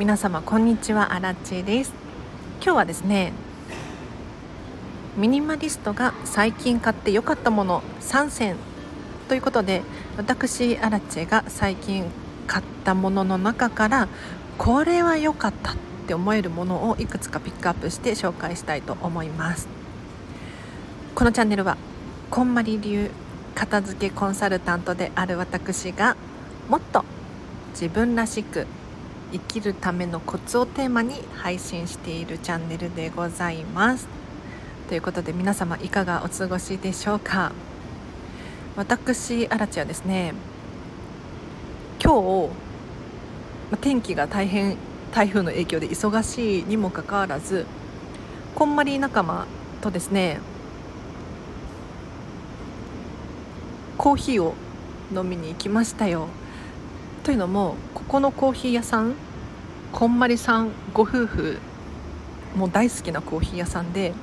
皆様こんにちは。アラです。今日はですねミニマリストが最近買って良かったもの3選ということで私アラチェが最近買ったものの中からこれは良かったって思えるものをいくつかピックアップして紹介したいと思います。このチャンネルはこんまり流片付けコンサルタントである私がもっと自分らしく生きるためのコツをテーマに配信しているチャンネルでございます。ということで皆様いかがお過ごしでしょうか。私アラチはですね。今日天気が大変台風の影響で忙しいにもかかわらずこんまり仲間とですねコーヒーを飲みに行きましたよ。というのもここのコーヒー屋さんこんまりさんご夫婦もう大好きなコーヒー屋さんで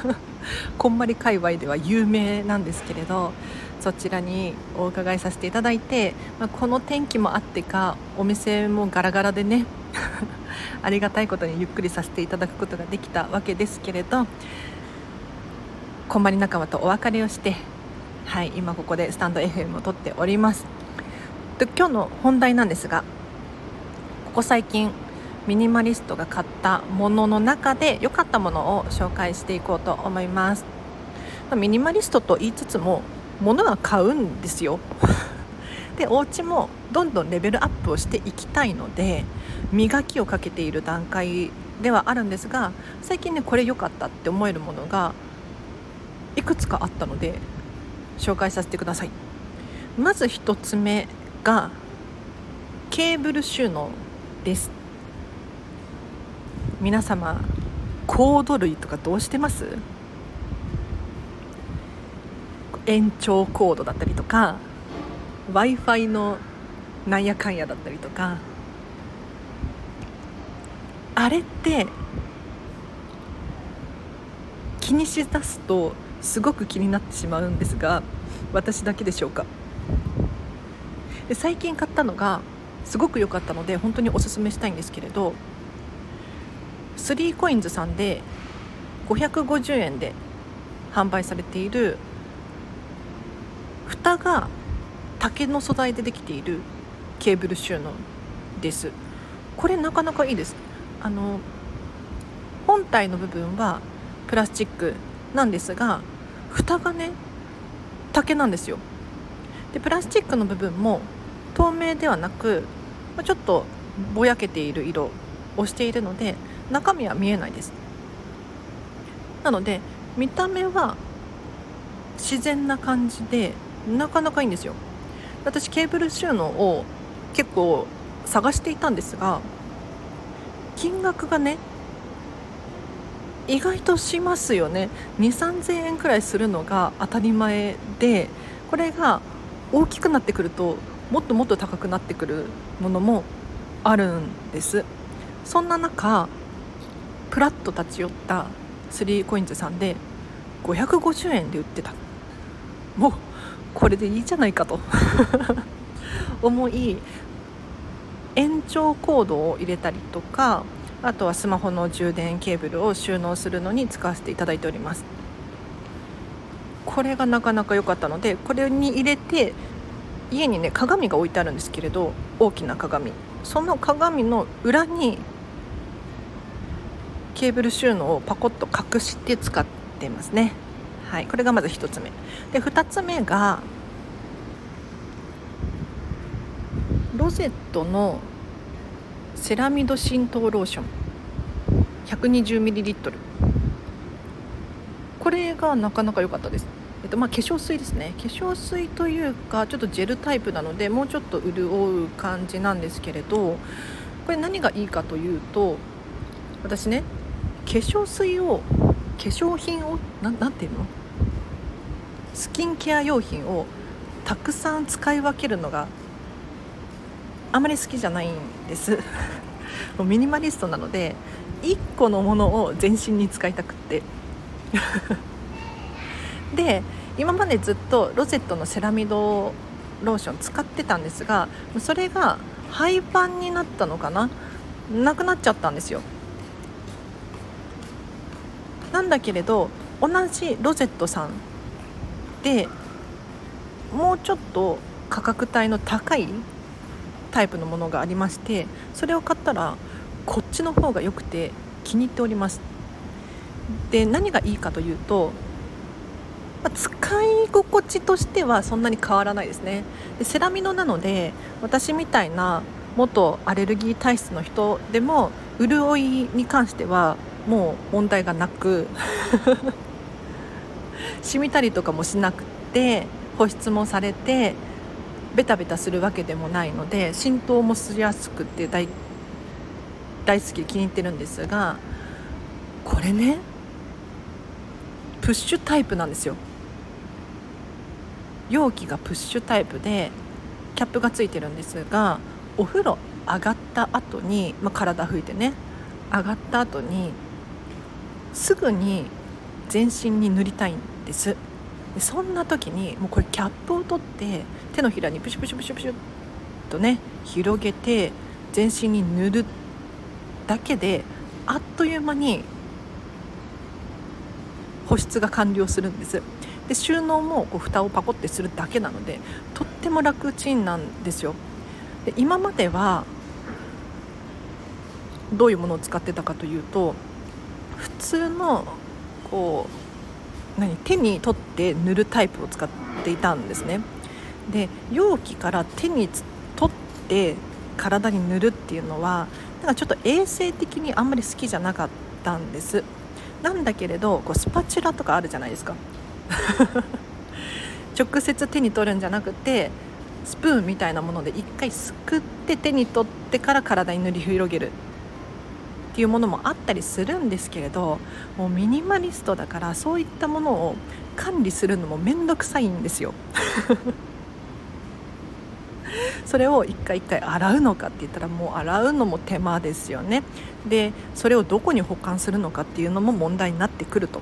こんまり界隈では有名なんですけれどそちらにお伺いさせていただいて、まあ、この天気もあってかお店もガラガラでね ありがたいことにゆっくりさせていただくことができたわけですけれどこんまり仲間とお別れをしてはい今ここでスタンド FM を撮っております。で今日の本題なんですがここ最近ミニマリストが買ったものの中で良かったものを紹介していこうと思います。ミニマリストと言いつつも物は買うんですよ。でお家もどんどんレベルアップをしていきたいので磨きをかけている段階ではあるんですが最近ねこれ良かったって思えるものがいくつかあったので紹介させてください。まず1つ目がケーブル収納です。皆様コード類とかどうしてます？延長コードだったりとか w i f i のなんやかんやだったりとか。あれって気にしだすとすごく気になってしまうんですが私だけでしょうか？で最近買ったのがすごく良かったので本当におすすめしたいんですけれど 3COINS さんで550円で販売されている蓋が竹の素材でできているケーブル収納です。これなかなかいいです。あの本体の部分はプラスチックなんですが蓋がね竹なんですよ。でプラスチックの部分も透明ではなくちょっとぼやけている色をしているので中身は見えないです。なので見た目は自然な感じでなかなかいいんですよ。私ケーブル収納を結構探していたんですが金額がね意外としますよね。2 3 0 0 0円くらいするのが当たり前でこれが大きくなってくるともっともっと高くなってくるものもあるんです。そんな中プラッと立ち寄ったスリーコインズさんで550円で売ってた。もうこれでいいじゃないかと。思い延長コードを入れたりとかあとはスマホの充電ケーブルを収納するのに使わせていただいております。これがなかなか良かったのでこれに入れて家にね鏡が置いてあるんですけれど大きな鏡。その鏡の裏にケーブル収納をパコッと隠して使ってますね。はい。これがまず1つ目。で2つ目がロゼットのセラミド浸透ローション。120ml これがなかなか良かったです。えっとまあ、化粧水ですね。化粧水というかちょっとジェルタイプなのでもうちょっと潤う感じなんですけれどこれ何がいいかというと私ね化粧水を化粧品をななんていうの？スキンケア用品をたくさん使い分けるのがあまり好きじゃないんです。ミニマリストなので1個のものを全身に使いたくって。で今までずっとロゼットのセラミドローション使ってたんですがそれが廃盤になったのかな？なくなっちゃったんですよ。なんだけれど同じロゼットさんでもうちょっと価格帯の高いタイプのものがありましてそれを買ったらこっちの方が良くて気に入っております。で何がいいかというと、まあ、使い心地としてはそんなに変わらないですね。でセラミドなので私みたいな元アレルギー体質の人でも潤いに関してはもう問題がなく 染みたりとかもしなくて保湿もされてベタベタするわけでもないので浸透もしやすくて大大好き気に入ってるんですがこれねプッシュタイプなんですよ。容器がプッシュタイプでキャップがついてるんですがお風呂上がった後に、まあ、体拭いてね上がった後にすぐに全身に塗りたいんです。そんな時にもうこれキャップを取って手のひらにプシュプシュプシュプシュとね広げて全身に塗るだけであっという間に保湿が完了するんです。で収納もこう蓋をパコってするだけなのでとっても楽ちんなんですよ。で今まではどういうものを使ってたかというと普通のこう何手に取って塗るタイプを使っていたんですね。で容器から手に取って体に塗るっていうのはなんかちょっと衛生的にあんまり好きじゃなかったんです。なんだけれどこうスパチュラとかあるじゃないですか。直接手に取るんじゃなくてスプーンみたいなもので一回すくって手に取ってから体に塗り広げるっていうものもあったりするんですけれどもうミニマリストだからそういったものを管理するのも面倒くさいんですよ。それを一回一回洗うのかって言ったらもう洗うのも手間ですよね。でそれをどこに保管するのかっていうのも問題になってくると。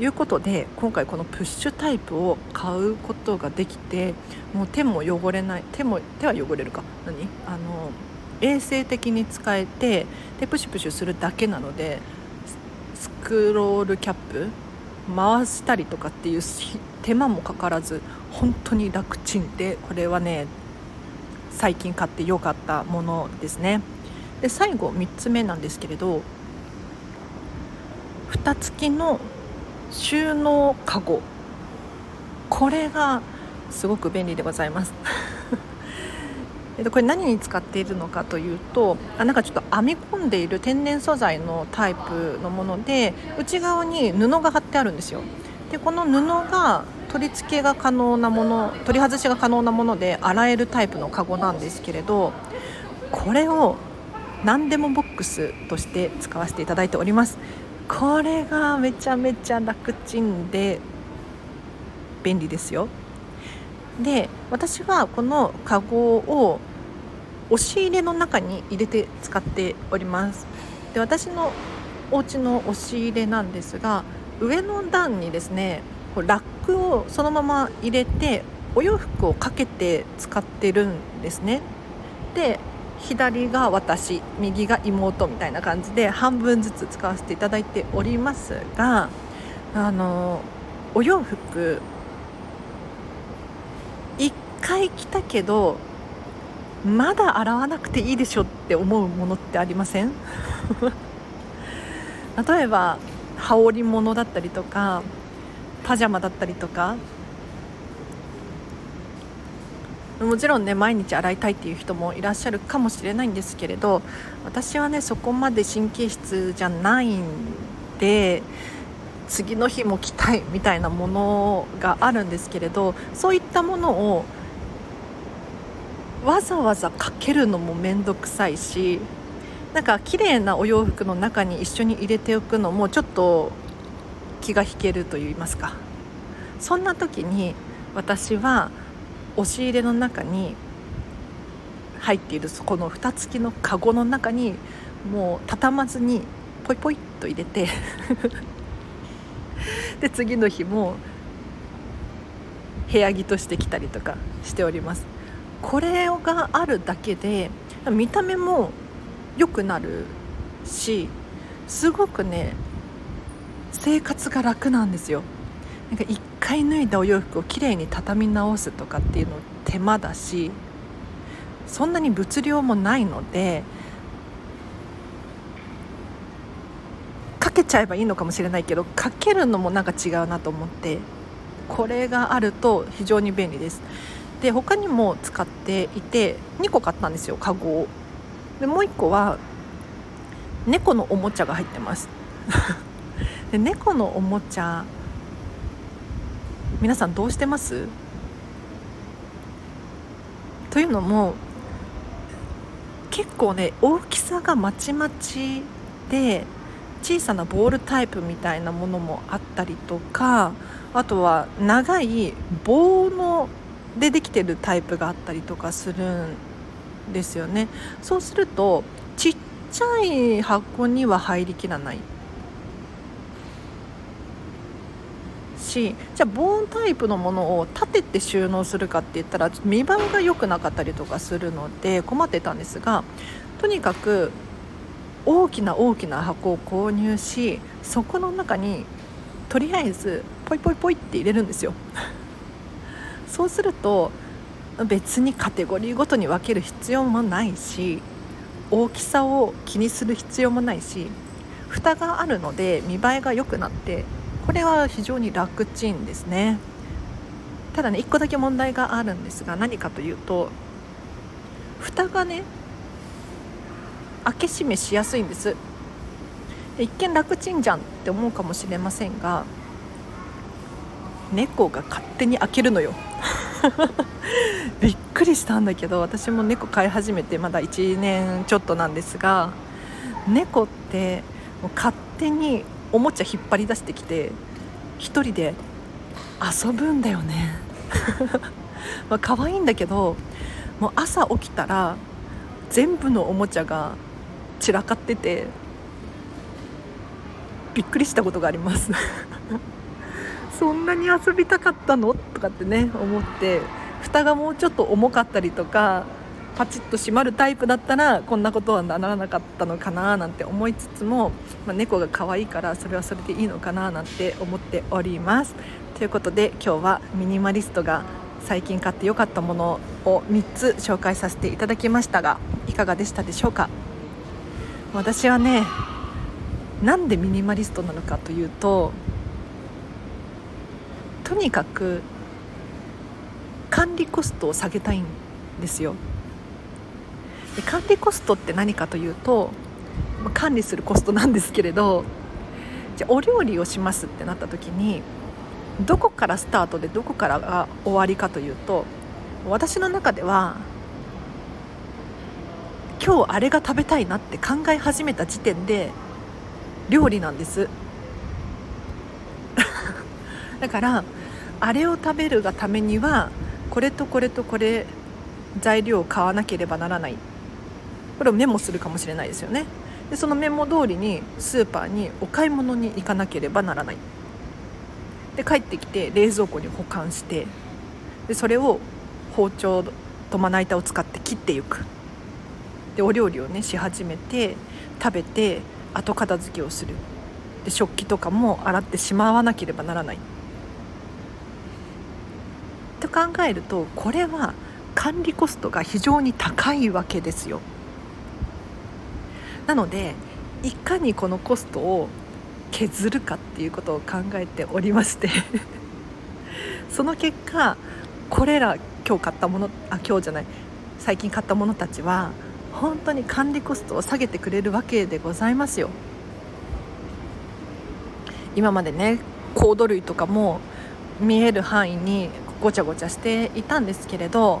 いうことで今回このプッシュタイプを買うことができてもう手も汚れない手も手は汚れるか？何？あの衛生的に使えてでプシュプシュするだけなのでスクロールキャップ回したりとかっていう手間もかからず本当に楽ちんでこれはね最近買ってよかったものですね。で最後3つ目なんですけれど蓋付きの収納かごこれがすごく便利でございます。えっと、これ何に使っているのかというとあなんかちょっと編み込んでいる天然素材のタイプのもので内側に布が貼ってあるんですよ。でこの布が取り付けが可能なもの取り外しが可能なもので洗えるタイプのカゴなんですけれどこれを何でもボックスとして使わせていただいております。これがめちゃめちゃ楽ちんで便利ですよ。で私はこのカゴを押し入れの中に入れて使っております。で私のお家の押し入れなんですが上の段にですねラックをそのまま入れてお洋服をかけて使ってるんですね。で左が私右が妹みたいな感じで半分ずつ使わせていただいておりますがあのお洋服1回着たけどまだ洗わなくていいでしょって思うものってありません？例えば羽織物だったりとかパジャマだったりとかもちろんね毎日洗いたいっていう人もいらっしゃるかもしれないんですけれど私はねそこまで神経質じゃないんで次の日も着たいみたいなものがあるんですけれどそういったものをわざわざかけるのも面倒くさいしなんか綺麗なお洋服の中に一緒に入れておくのもちょっと気が引けると言いますか。そんな時に私は押し入れの中に入っているこの蓋付きのカゴの中にもう畳まずにポイポイっと入れて で次の日も部屋着として着たりとかしております。これがあるだけで見た目も良くなるしすごくね生活が楽なんですよ。なんか一回脱いだお洋服をきれいに畳み直すとかっていうの手間だしそんなに物量もないのでかけちゃえばいいのかもしれないけどかけるのもなんか違うなと思ってこれがあると非常に便利です。で他にも使っていて2個買ったんですよカゴを。でもう1個は猫のおもちゃが入ってます。で猫のおもちゃ皆さんどうしてます？というのも結構ね大きさがまちまちで小さなボールタイプみたいなものもあったりとかあとは長い棒のでできてるタイプがあったりとかするんですよね。そうするとちっちゃい箱には入りきらない。しじゃあボーンタイプのものを立てて収納するかって言ったら見栄えが良くなかったりとかするので困ってたんですがとにかく大きな大きな箱を購入しそこの中にとりあえずポイポイポイって入れるんですよ。そうすると別にカテゴリーごとに分ける必要もないし大きさを気にする必要もないし蓋があるので見栄えが良くなってこれは非常に楽ちんですね。ただね1個だけ問題があるんですが何かというと蓋がね開け閉めしやすいんです。一見楽ちんじゃんって思うかもしれませんが猫が勝手に開けるのよ。びっくりしたんだけど私も猫飼い始めてまだ1年ちょっとなんですが猫ってもう勝手におもちゃ引っ張り出してきて1人で遊ぶんだよね。まあ可愛いんだけどもう朝起きたら全部のおもちゃが散らかっててびっくりしたことがあります。そんなに遊びたかったの？とかってね思って蓋がもうちょっと重かったりとかパチッと閉まるタイプだったらこんなことはならなかったのかななんて思いつつも、まあ、猫が可愛いからそれはそれでいいのかななんて思っております。ということで今日はミニマリストが最近買って良かったものを3つ紹介させていただきましたがいかがでしたでしょうか？私はねなんでミニマリストなのかというととにかく管理コストを下げたいんですよ。で管理コストって何かというと管理するコストなんですけれどじゃお料理をしますってなった時にどこからスタートでどこからが終わりかというと私の中では今日あれが食べたいなって考え始めた時点で料理なんです。だからあれを食べるがためにはこれとこれとこれ材料を買わなければならない。これをメモするかもしれないですよね。でそのメモ通りにスーパーにお買い物に行かなければならない。で帰ってきて冷蔵庫に保管してでそれを包丁とまな板を使って切っていく。でお料理をねし始めて食べて後片付けをする。で食器とかも洗ってしまわなければならない。と考えるとこれは管理コストが非常に高いわけですよ。なのでいかにこのコストを削るかっていうことを考えておりまして その結果これら今日買ったものあ今日じゃない最近買ったものたちは本当に管理コストを下げてくれるわけでございますよ。今までねコード類とかも見える範囲にごちゃごちゃしていたんですけれど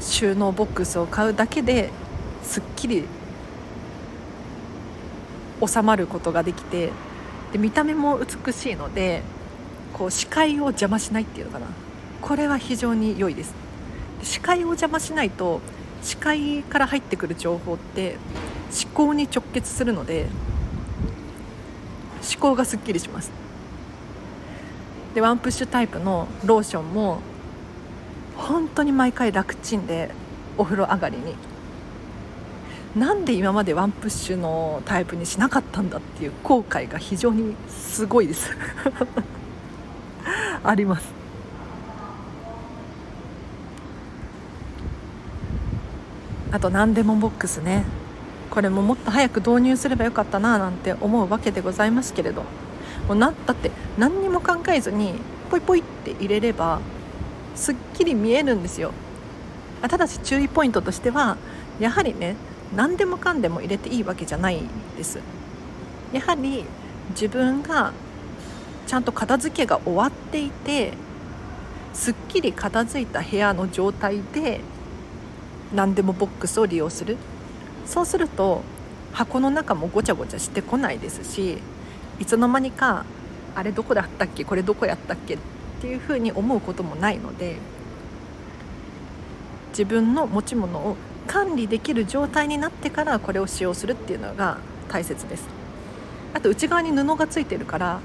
収納ボックスを買うだけですっきり収まることができてで見た目も美しいのでこう視界を邪魔しないっていうのかな。これは非常に良いです。視界を邪魔しないと視界から入ってくる情報って思考に直結するので思考がすっきりします。でワンプッシュタイプのローションも本当に毎回楽ちんでお風呂上がりになんで今までワンプッシュのタイプにしなかったんだっていう後悔が非常にすごいです。あります。あと何でもボックスね。これももっと早く導入すればよかったななんて思うわけでございますけれど。もうなだって何にも考えずにポイポイって入れればすっきり見えるんですよ。ただし注意ポイントとしてはやはりね何でもかんでも入れていいわけじゃないです。やはり自分がちゃんと片付けが終わっていてすっきり片付いた部屋の状態で何でもボックスを利用する。そうすると箱の中もごちゃごちゃしてこないですしいつの間にかあれどこだったっけ？これどこやったっけ？っていうふうに思うこともないので自分の持ち物を管理できる状態になってからこれを使用するっていうのが大切です。あと内側に布がついてるから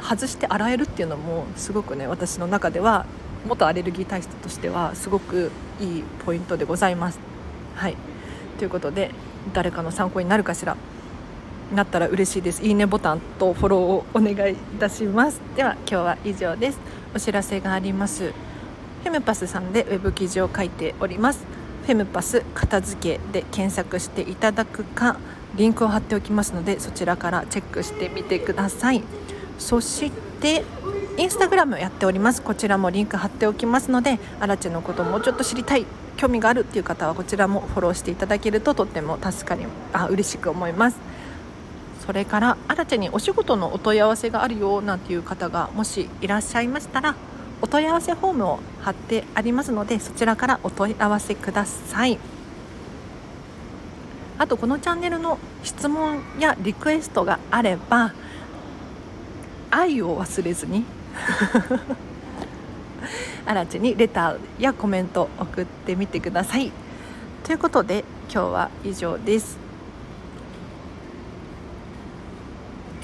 外して洗えるっていうのもすごくね私の中では元アレルギー体質としてはすごくいいポイントでございます。はい。ということで誰かの参考になるかしらなったら嬉しいです。いいねボタンとフォローをお願いいたします。では今日は以上です。お知らせがあります。フェムパスさんでウェブ記事を書いております。フェムパス片付けで検索していただくかリンクを貼っておきますのでそちらからチェックしてみてください。そしてインスタグラムやっております。こちらもリンク貼っておきますのでアラチェのことをもうちょっと知りたい興味があるっていう方はこちらもフォローしていただけるととっても助かりあ嬉しく思います。それからアラチェにお仕事のお問い合わせがあるよなんていう方がもしいらっしゃいましたらお問い合わせフォームを貼ってありますのでそちらからお問い合わせください。あとこのチャンネルの質問やリクエストがあれば愛を忘れずにアラチにレターやコメント送ってみてください。ということで今日は以上です。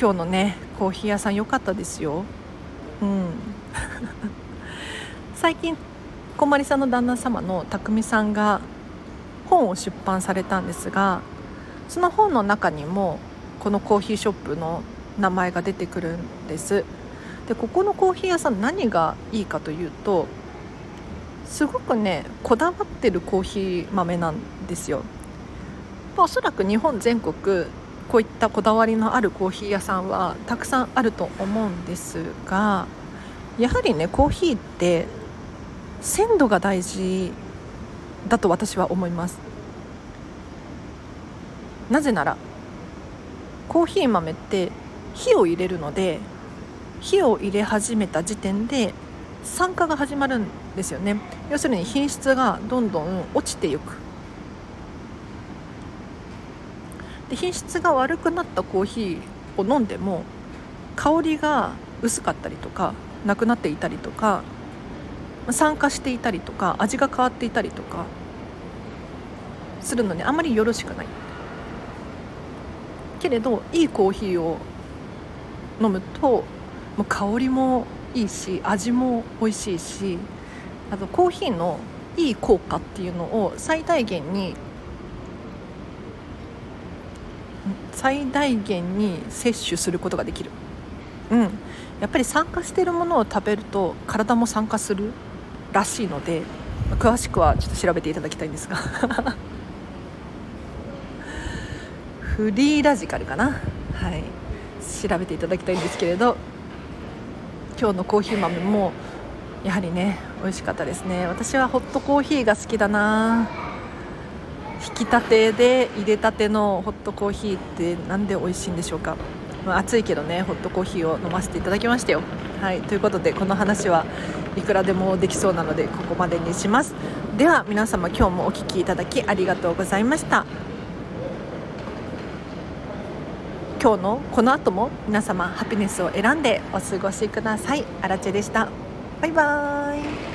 今日のねコーヒー屋さん良かったですよ。うん。最近こまりさんの旦那様の匠さんが本を出版されたんですがその本の中にもこのコーヒーショップの名前が出てくるんです。でここのコーヒー屋さん何がいいかというとすごくねこだわってるコーヒー豆なんですよ。おそらく日本全国こういったこだわりのあるコーヒー屋さんはたくさんあると思うんですがやはりねコーヒーって鮮度が大事だと私は思います。なぜならコーヒー豆って火を入れるので火を入れ始めた時点で酸化が始まるんですよね。要するに品質がどんどん落ちていく。で品質が悪くなったコーヒーを飲んでも香りが薄かったりとかなくなっていたりとか酸化していたりとか味が変わっていたりとかするのにあまりよろしくない。けれどいいコーヒーを飲むともう香りもいいし味も美味しいしあとコーヒーのいい効果っていうのを最大限に最大限に摂取することができる。うん。やっぱり酸化しているものを食べると体も酸化する。らしいので詳しくはちょっと調べていただきたいんですが。フリーラジカルかな？はい。調べていただきたいんですけれど今日のコーヒー豆もやはりね美味しかったですね。私はホットコーヒーが好きだな。引きたてで入れたてのホットコーヒーってなんで美味しいんでしょうか、まあ、暑いけどねホットコーヒーを飲ませていただきましたよ。はい。ということでこの話はいくらでもできそうなのでここまでにします。では皆様今日もお聴きいただきありがとうございました。今日のこの後も皆様ハピネスを選んでお過ごしください。アラチェでした。バイバーイ。